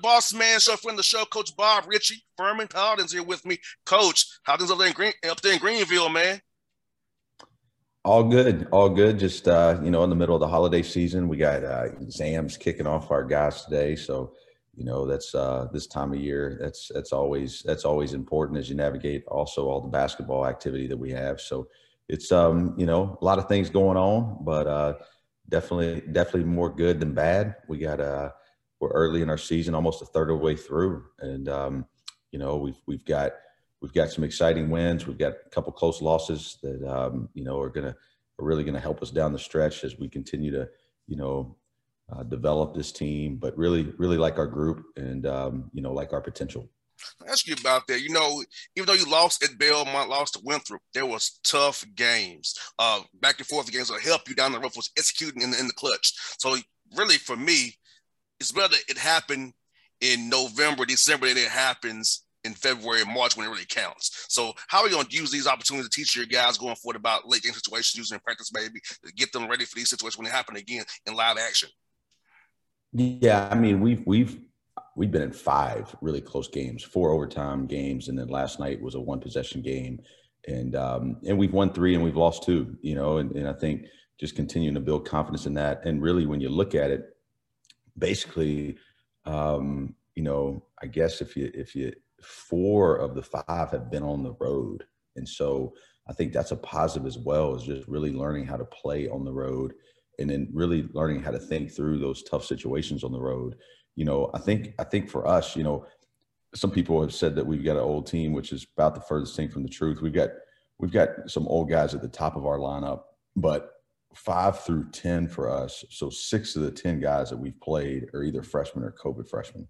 Boss Man Show, friend the show, Coach Bob Richey, Furman Howden's here with me. Coach, Howden's up there in Green, up there in Greenville, man. All good, all good. Just uh, you know, in the middle of the holiday season, we got uh, exams kicking off our guys today, so you know that's uh, this time of year. That's that's always that's always important as you navigate also all the basketball activity that we have. So it's um, you know a lot of things going on, but uh, definitely definitely more good than bad. We got uh we're early in our season, almost a third of the way through, and um, you know we've we've got we've got some exciting wins. We've got a couple close losses that um, you know are gonna are really gonna help us down the stretch as we continue to you know uh, develop this team. But really, really like our group and um, you know like our potential. Ask you about that. You know, even though you lost at Belmont, lost to Winthrop, there was tough games, uh, back and forth games that help you down the road was executing in the, in the clutch. So really, for me, it's better it happened in November, December than it happens in February and March when it really counts. So how are you going to use these opportunities to teach your guys going forward about late game situations, using practice maybe to get them ready for these situations when they happen again in live action? Yeah, I mean we've we've we've been in five really close games, four overtime games, and then last night was a one possession game, and um, and we've won three and we've lost two. You know, and, and I think just continuing to build confidence in that, and really when you look at it, basically, um, you know, I guess if you if you four of the five have been on the road, and so I think that's a positive as well. Is just really learning how to play on the road, and then really learning how to think through those tough situations on the road. You know, I think I think for us, you know, some people have said that we've got an old team, which is about the furthest thing from the truth. We've got we've got some old guys at the top of our lineup, but five through 10 for us. So six of the 10 guys that we've played are either freshmen or COVID freshmen.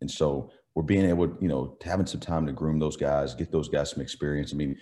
And so we're being able, you know, having some time to groom those guys, get those guys some experience. I mean,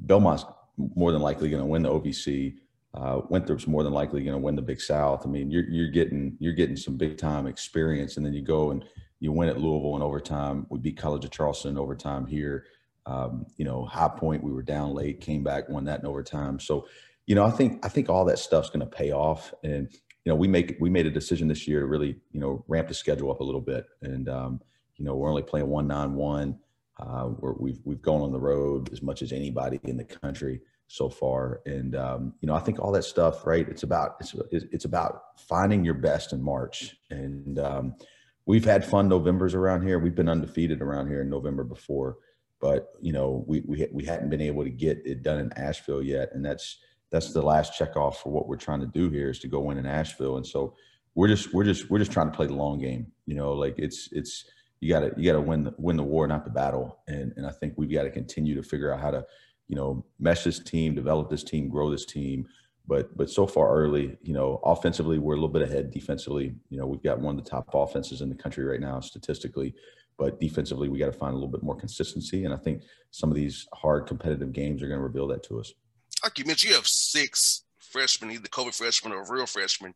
Belmont's more than likely going to win the OVC. Uh, Winthrop's more than likely going to win the Big South. I mean, you're, you're getting you're getting some big time experience, and then you go and you win at Louisville in overtime. We beat College of Charleston in overtime here. Um, you know, High Point, we were down late, came back, won that in overtime. So you know, I think I think all that stuff's going to pay off, and you know, we make we made a decision this year to really you know ramp the schedule up a little bit, and um, you know, we're only playing one nine one. Uh, we're, we've we've gone on the road as much as anybody in the country so far, and um, you know, I think all that stuff, right? It's about it's it's about finding your best in March, and um, we've had fun Novembers around here. We've been undefeated around here in November before, but you know, we we we hadn't been able to get it done in Asheville yet, and that's that's the last check off for what we're trying to do here is to go win in Asheville. And so we're just we're just we're just trying to play the long game. You know, like it's it's you gotta you gotta win the win the war, not the battle. And and I think we've got to continue to figure out how to, you know, mesh this team, develop this team, grow this team. But but so far early, you know, offensively we're a little bit ahead. Defensively, you know, we've got one of the top offenses in the country right now statistically. But defensively, we got to find a little bit more consistency. And I think some of these hard competitive games are going to reveal that to us like you mentioned, you have six freshmen, either COVID freshmen or real freshmen.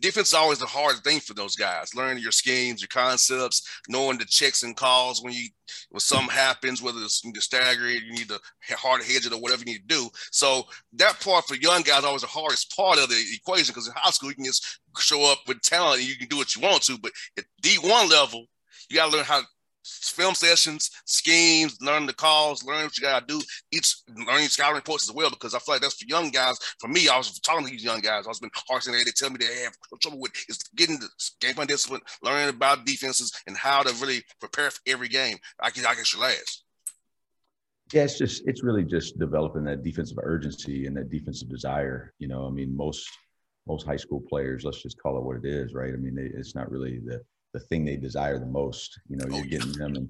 Defense is always the hard thing for those guys. Learning your schemes, your concepts, knowing the checks and calls when you when something happens, whether it's you stagger it, you need to hard hedge it or whatever you need to do. So that part for young guys always the hardest part of the equation because in high school you can just show up with talent and you can do what you want to, but at D1 level, you got to learn how film sessions, schemes, learn the calls, learn what you gotta do. Each learning scouting reports as well, because I feel like that's for young guys. For me, I was talking to these young guys. I was been harshing they tell me they have trouble with is getting the game plan discipline, learning about defenses and how to really prepare for every game. I can I guess your last. Yeah, it's just it's really just developing that defensive urgency and that defensive desire. You know, I mean, most most high school players, let's just call it what it is, right? I mean, it's not really the the thing they desire the most. You know, you're getting them and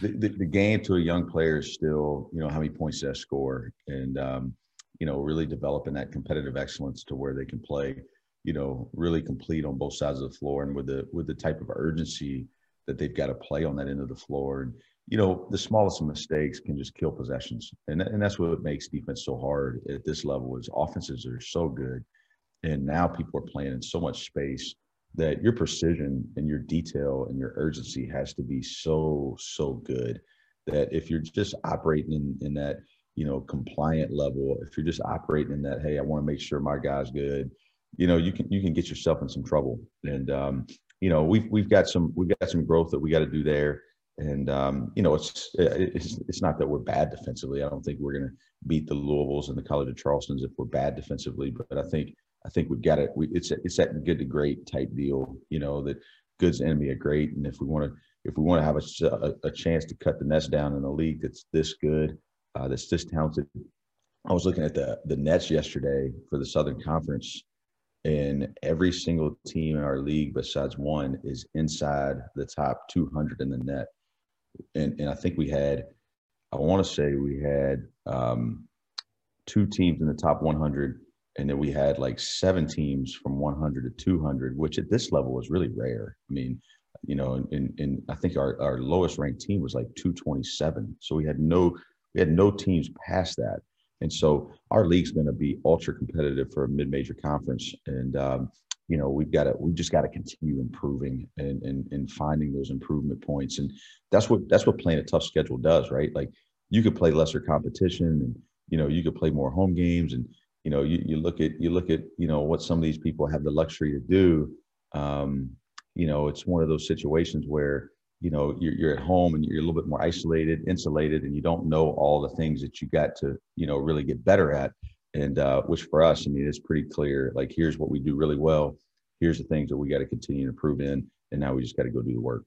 the, the, the, game to a young player is still, you know, how many points does score and, um, you know, really developing that competitive excellence to where they can play, you know, really complete on both sides of the floor and with the, with the type of urgency that they've got to play on that end of the floor. And, you know, the smallest mistakes can just kill possessions. And, and that's what makes defense so hard at this level is offenses are so good. And now people are playing in so much space that your precision and your detail and your urgency has to be so so good that if you're just operating in, in that you know compliant level if you're just operating in that hey i want to make sure my guy's good you know you can you can get yourself in some trouble. And um, you know we've we've got some we've got some growth that we got to do there. And um, you know it's, it's it's not that we're bad defensively. I don't think we're going to beat the louisvilles and the college of charlestons if we're bad defensively. But i think I think we've got it. We, it's it's that good to great type deal, you know, that good's and enemy of great. And if we want to if we want to have a, a, a, chance to cut the nest down in a league that's this good, uh, that's this talented. I was looking at the the Nets yesterday for the Southern Conference, and every single team in our league besides one is inside the top 200 in the net. And and I think we had, I want to say we had um, two teams in the top 100 and then we had like seven teams from 100 to 200 which at this level was really rare. I mean you know and, and i think our, our lowest ranked team was like 227 so we had no we had no teams past that. And so our league's going to be ultra competitive for a mid-major conference. And um, you know we've got to we just got to continue improving and, and and finding those improvement points. And that's what that's what playing a tough schedule does right? Like you could play lesser competition and you know you could play more home games and you know, you, you look at you look at you know what some of these people have the luxury to do. Um, you know, it's one of those situations where you know you're, you're at home and you're a little bit more isolated, insulated, and you don't know all the things that you got to you know really get better at. And uh, which for us, I mean, it's pretty clear. Like, here's what we do really well. Here's the things that we got to continue to improve in, and now we just got to go do the work.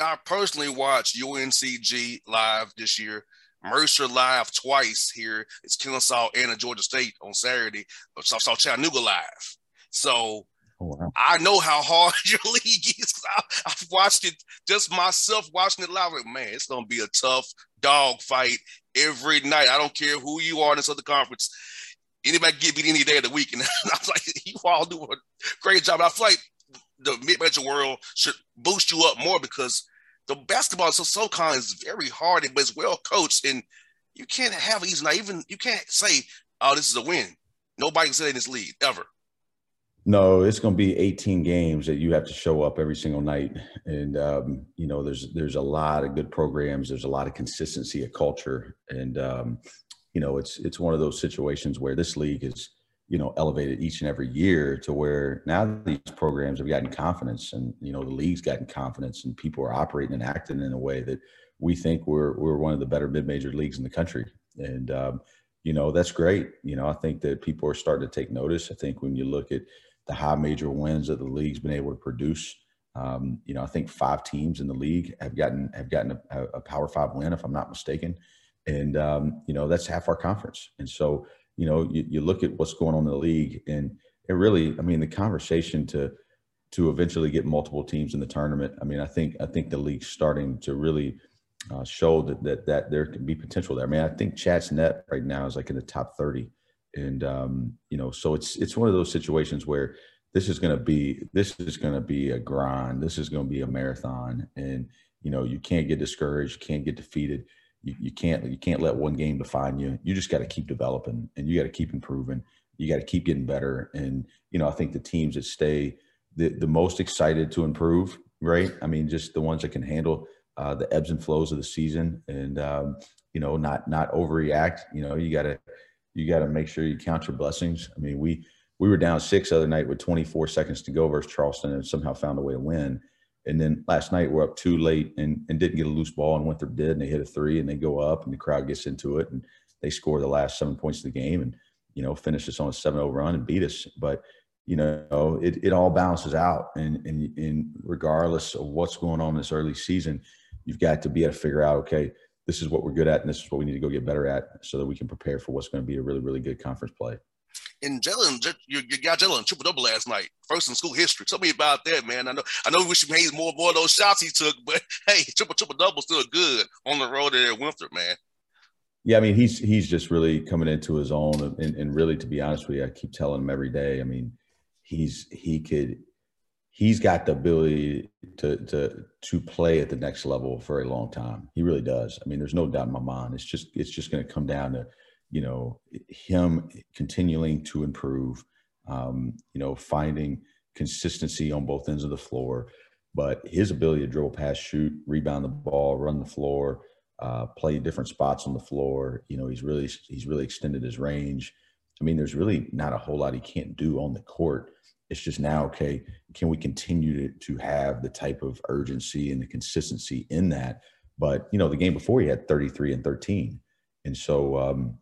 Now, I personally watched UNCG live this year. Mercer live twice here. It's Kennesaw and Georgia State on Saturday. But I saw Chattanooga live. So oh, wow. I know how hard your league is. I, have watched it just myself watching it live. Like, man, it's gonna be a tough dog fight every night. I don't care who you are in this other conference. Anybody get beat any day of the week. And I was like, you all do a great job. I feel like the mid-major world should boost you up more because the basketball so SoCon is very hard, but it's well coached, and you can't have easy. Not even you can't say, "Oh, this is a win." Nobody can say this league ever. No, it's going to be 18 games that you have to show up every single night, and um, you know there's there's a lot of good programs. There's a lot of consistency of culture, and um, you know it's it's one of those situations where this league is you know elevated each and every year to where now these programs have gotten confidence and you know the league's gotten confidence and people are operating and acting in a way that we think we're we're one of the better mid-major leagues in the country. And um, you know that's great. You know i think that people are starting to take notice. I think when you look at the high major wins that the league's been able to produce um, you know i think five teams in the league have gotten have gotten a, a power five win if i'm not mistaken. And um, you know that's half our conference. And so you know, you, you look at what's going on in the league, and it really, I mean, the conversation to to eventually get multiple teams in the tournament. I mean, I think I think the league's starting to really uh, show that that that there can be potential there. I mean, I think Chat's net right now is like in the top thirty, and um, you know, so it's it's one of those situations where this is going to be this is going to be a grind. This is going to be a marathon, and you know, you can't get discouraged, can't get defeated you, you can't you can't let one game define you. You just got to keep developing and you got to keep improving. You got to keep getting better. And you know, I think the teams that stay the, the most excited to improve, right? I mean, just the ones that can handle uh, the ebbs and flows of the season and um, you know, not not overreact. You know, you gotta you gotta make sure you count your blessings. I mean, we we were down six other night with 24 seconds to go versus Charleston and somehow found a way to win. And then last night we're up too late and, and didn't get a loose ball and Winthrop did and they hit a three and they go up and the crowd gets into it and they score the last seven points of the game and you know finish us on a 7-0 run and beat us. But you know it, it all balances out and, and and regardless of what's going on this early season, you've got to be able to figure out okay this is what we're good at and this is what we need to go get better at so that we can prepare for what's going to be a really really good conference play. And Jalen, you, got Jalen triple double last night, first in school history. Tell me about that, man. I know, I know, we he made more more of those shots he took, but hey, triple triple double still good on the road there at Winthrop, man. Yeah, I mean, he's he's just really coming into his own, and, and really, to be honest with you, I keep telling him every day. I mean, he's he could he's got the ability to to to play at the next level for a long time. He really does. I mean, there's no doubt in my mind. It's just it's just going to come down to you know him continuing to improve. Um, you know, finding consistency on both ends of the floor, but his ability to dribble, pass, shoot, rebound the ball, run the floor uh, play different spots on the floor. You know, he's really he's really extended his range. I mean, there's really not a whole lot he can't do on the court. It's just now, okay, can we continue to, to have the type of urgency and the consistency in that? But you know, the game before he had 33 and 13, and so um,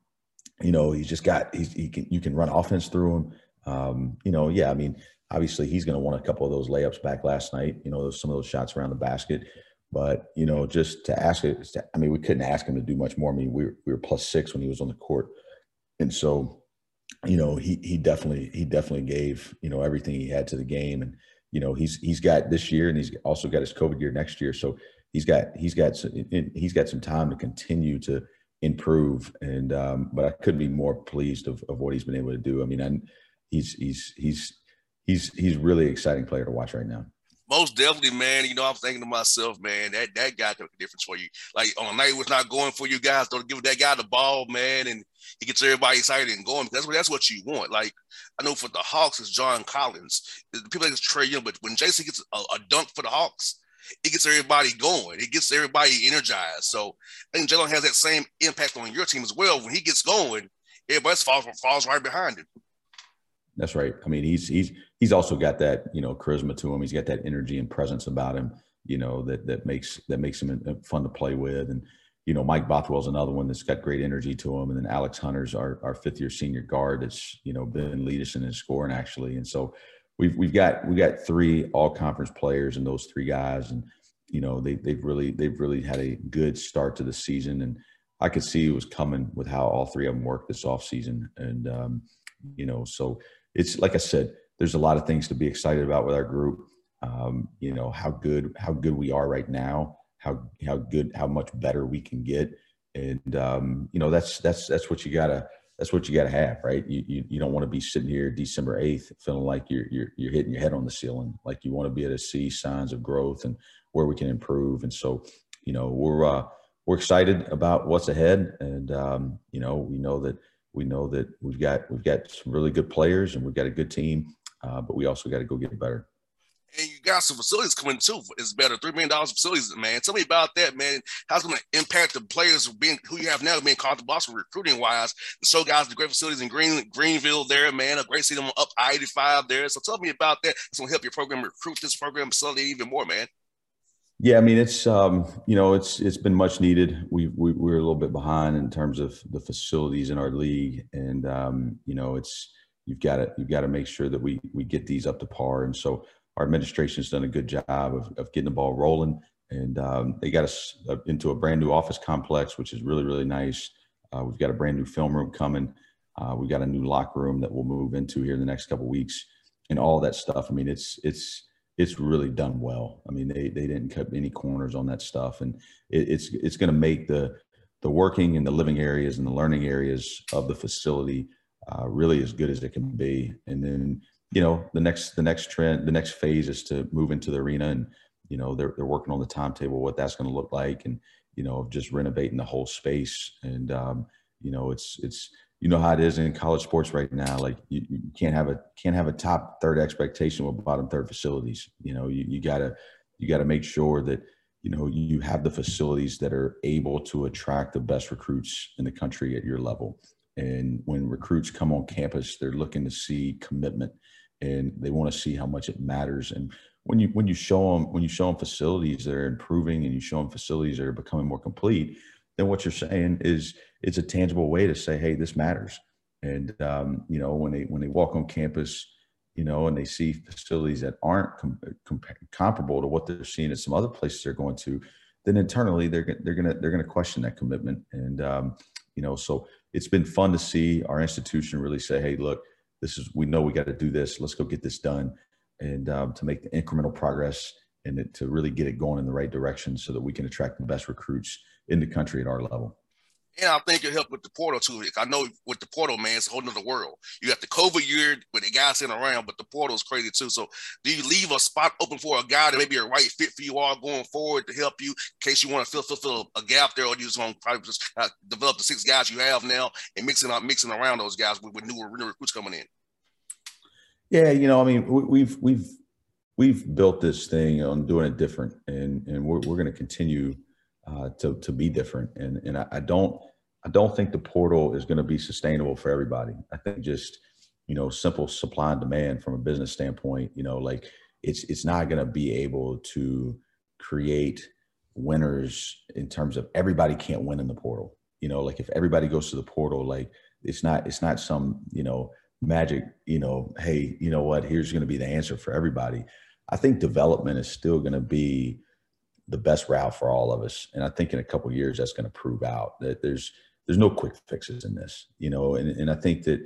you know he's just got he's, he can you can run offense through him. Um, you know, yeah, I mean, obviously he's going to want a couple of those layups back last night. You know, some of those shots around the basket. But you know, just to ask it, I mean, we couldn't ask him to do much more. I mean, we were, we were plus six when he was on the court, and so you know, he he definitely he definitely gave you know everything he had to the game, and you know, he's he's got this year, and he's also got his COVID year next year, so he's got he's got he's got some time to continue to improve, and um, but I couldn't be more pleased of, of what he's been able to do. I mean, and he's he's he's he's he's really exciting player to watch right now most definitely, man. You know, I'm thinking to myself, man, that that guy took a difference for you. Like on a night was not going for you guys, don't give that guy the ball, man, and he gets everybody excited and going. That's what that's what you want. Like I know for the Hawks, it's John Collins. People like Trae Young, but when Jason gets a, a, dunk for the Hawks, it gets everybody going. It gets everybody energized. So I think Jalen has that same impact on your team as well. When he gets going, everybody falls falls right behind him. That's right. I mean, he's he's he's also got that you know charisma to him. He's got that energy and presence about him. You know that that makes that makes him uh, fun to play with. And you know, Mike Bothwell's another one that's got great energy to him. And then Alex Hunter's our our fifth year senior guard that's you know been lead us in his scoring actually. And so we've we've got we got three all conference players and those three guys and you know they they've really they've really had a good start to the season. And I could see it was coming with how all three of them worked this off season and um, you know so it's like I said, there's a lot of things to be excited about with our group. Um, you know how good how good we are right now, how how good how much better we can get, and um, you know that's that's that's what you gotta that's what you gotta have, right? You you, you don't want to be sitting here December eighth feeling like you're you're you're hitting your head on the ceiling. Like you want to be able to see signs of growth and where we can improve. And so, you know, we're uh, we're excited about what's ahead, and um, you know we know that we know that we've got we've got some really good players and we've got a good team, uh, but we also got to go get better. And you got some facilities coming too. It's better three million dollars facilities, man. Tell me about that, man. How's it going to impact the players being who you have now being called to Boston recruiting wise? So, guys, the great facilities in Green Greenville there, man. A great them up I eighty five there. So tell me about that. It's going to help your program recruit this program facility even more, man. Yeah, I mean it's um, you know it's it's been much needed. We, we we're a little bit behind in terms of the facilities in our league, and um, you know it's you've got to you've got to make sure that we we get these up to par. And so our administration's done a good job of, of getting the ball rolling, and um, they got us into a brand new office complex, which is really really nice. Uh, we've got a brand new film room coming. Uh, we've got a new locker room that we'll move into here in the next couple weeks, and all that stuff. I mean, it's it's it's really done well. I mean, they they didn't cut any corners on that stuff, and it, it's it's going to make the the working and the living areas and the learning areas of the facility uh, really as good as it can be. And then you know the next the next trend the next phase is to move into the arena, and you know they're they're working on the timetable what that's going to look like, and you know just renovating the whole space. And um, you know it's it's you know how it is in college sports right now. Like you, you, can't have a can't have a top third expectation with bottom third facilities. You know, you, you gotta you gotta make sure that you know you have the facilities that are able to attract the best recruits in the country at your level. And when recruits come on campus, they're looking to see commitment, and they want to see how much it matters. And when you when you show them when you show them facilities that are improving, and you show them facilities that are becoming more complete, then what you're saying is it's a tangible way to say, hey, this matters. And um, you know, when they when they walk on campus, you know, and they see facilities that aren't com- com- comparable to what they're seeing at some other places they're going to, then internally they're they're gonna they're gonna question that commitment. And um, you know, so it's been fun to see our institution really say, "Hey, look, this is we know we got to do this. Let's go get this done," and um, to make the incremental progress and to really get it going in the right direction so that we can attract the best recruits in the country at our level. And I think it helped with the portal too. I know with the portal, man, it's a whole nother world. You got the COVID year with the guys sitting around, but the portal is crazy too. So do you leave a spot open for a guy that may be a right fit for you all going forward to help you in case you want to fill, fill, a gap there, or you just want to probably just uh, develop the six guys you have now and mixing up mixing around those guys with, with new, new recruits coming in? Yeah, you know, I mean, we've we've we've built this thing on doing it different, and and we're we're going to continue uh, to to be different. And and I, I don't I don't think the portal is going to be sustainable for everybody. I think just you know simple supply and demand from a business standpoint. You know, like it's it's not going to be able to create winners in terms of everybody can't win in the portal. You know, like if everybody goes to the portal, like it's not it's not some you know magic. You know, hey, you know what? Here's going to be the answer for everybody. I think development is still going to be the best route for all of us. And I think in a couple years that's going to prove out that there's there's no quick fixes in this, you know. And, and I think that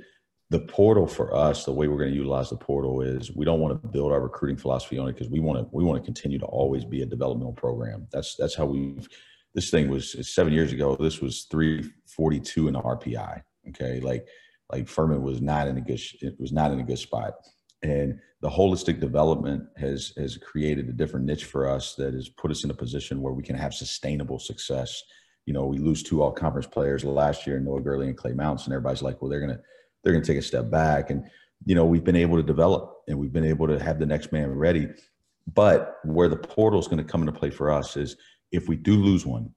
the portal for us, the way we're going to utilize the portal is we don't want to build our recruiting philosophy on it because we want to we want to continue to always be a developmental program. That's that's how we've this thing was seven years ago. This was 342 in the RPI. Okay, like like Furman was not in a good it was not in a good spot and the holistic development has has created a different niche for us that has put us in a position where we can have sustainable success you know we lose two all conference players last year noah gurley and clay mounce and everybody's like well they're gonna they're gonna take a step back. And you know we've been able to develop and we've been able to have the next man ready. But where the portal is going to come into play for us is if we do lose one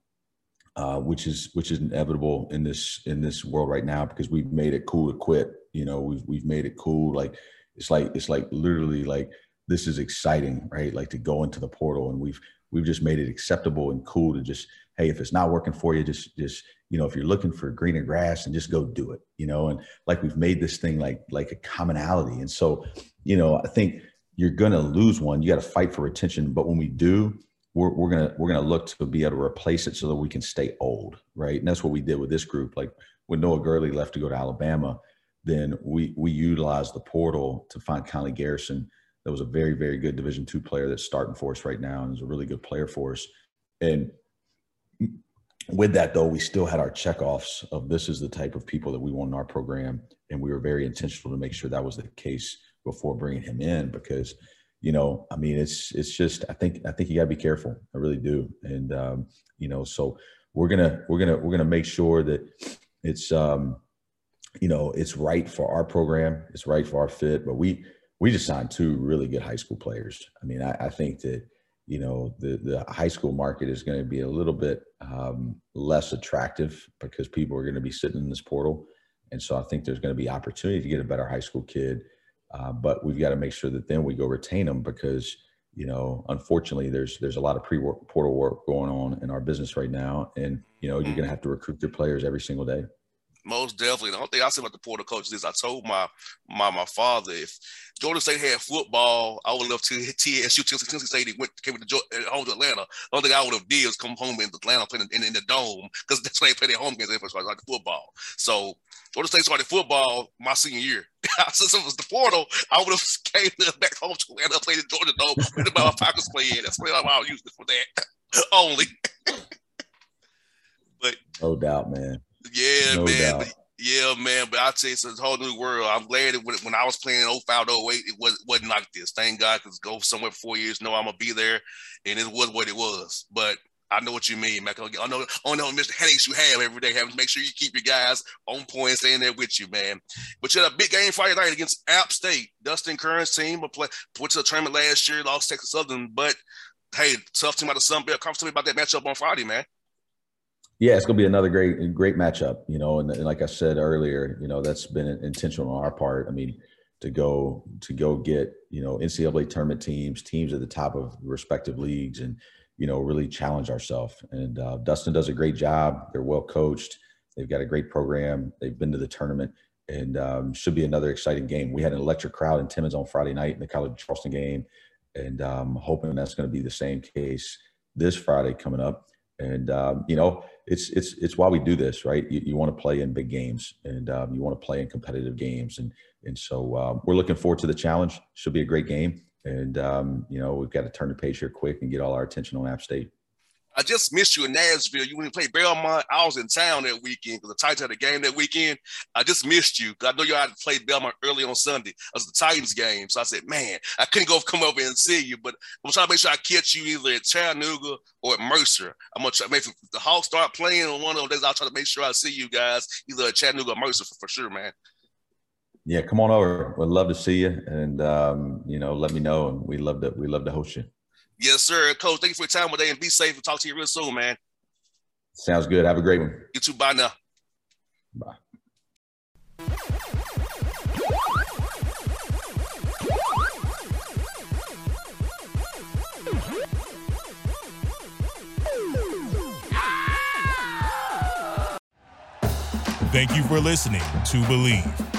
uh, which is which is inevitable in this in this world right now because we've made it cool to quit. You know we've we've made it cool. Like it's like it's like literally like this is exciting, right? Like to go into the portal and we've we've just made it acceptable and cool to just hey, if it's not working for you, just just you know, if you're looking for greener grass and just go do it, you know, and like we've made this thing like like a commonality. And so, you know, I think you're gonna lose one. You got to fight for retention, but when we do, we're, we're gonna we're gonna look to be able to replace it so that we can stay old, right? And that's what we did with this group. Like when Noah Gurley left to go to Alabama, then we we utilized the portal to find Conley Garrison. That was a very very good Division two player that's starting for us right now and is a really good player for us. And with that though, we still had our checkoffs of this is the type of people that we want in our program, and we were very intentional to make sure that was the case before bringing him in because you know i mean it's it's just i think i think you got to be careful i really do and um you know so we're gonna we're gonna we're gonna make sure that it's um you know, it's right for our program, it's right for our fit. But we we just signed two really good high school players. I mean, I, I think that you know the the high school market is going to be a little bit um, less attractive because people are going to be sitting in this portal, and so I think there's going to be opportunity to get a better high school kid. Uh, but we've got to make sure that then we go retain them because you know unfortunately there's there's a lot of pre portal work going on in our business right now, and you know you're going to have to recruit your players every single day. Most definitely. The only thing I said about the portal coaches is I told my my my father if Georgia State had football, I would love to TSU Tennessee State went came to home to Atlanta. The only thing I would have did is come home in Atlanta playing in, in, the dome because that's where they play their home games for like football. So Georgia State started football my senior year. Since it was the portal, I would have came back home to Atlanta, played in Georgia Dome, and the Falcons play in. That's where I'll use it for that only. but no doubt, man. Yeah, no man. But, yeah, man. But I tell you, it's a whole new world. I'm glad that when, when I was playing 05 08, it was, wasn't like this. Thank God, because go somewhere for four years, know I'm going to be there. And it was what it was. But I know what you mean, man. I know, I know, Mr. Headaches you have every day. Have to make sure you keep your guys on point, staying there with you, man. But you had a big game Friday night against App State. Dustin Kerns' team play, went to the tournament last year, lost Texas Southern. But hey, tough team out of Sun Belt. Talk to me about that matchup on Friday, man. Yeah, it's going to be another great, great matchup. You know, and, and, like I said earlier, you know, that's been intentional on our part. I mean, to go to go get you know NCAA tournament teams, teams at the top of respective leagues, and you know really challenge ourselves. And uh, Dustin does a great job. They're well coached. They've got a great program. They've been to the tournament, and um, should be another exciting game. We had an electric crowd in Timmons on Friday night in the College Charleston game, and um, hoping that's going to be the same case this Friday coming up And um, you know, it's it's it's why we do this, right? You, you want to play in big games, and um, you want to play in competitive games, and and so um, we're looking forward to the challenge. Should be a great game, and um, you know, we've got to turn the page here quick and get all our attention on App State. I just missed you in Nashville. You went to play Belmont. I was in town that weekend because the Titans had a game that weekend. I just missed you I know you had to play Belmont early on Sunday. It was the Titans game. So I said, man, I couldn't go come over and see you, but I'm trying to make sure I catch you either at Chattanooga or at Mercer. I'm going to try to make the Hawks start playing on one of those days. I'll try to make sure I see you guys either at Chattanooga or Mercer for, for sure, man. Yeah, come on over. We'd love to see you, and um, you know, let me know, and we love to we love to host you. Yes, sir. Coach, thank you for your time today and be safe and talk to you real soon, man. Sounds good. Have a great one. You too. Bye now. Bye. Thank you for listening to Bleav.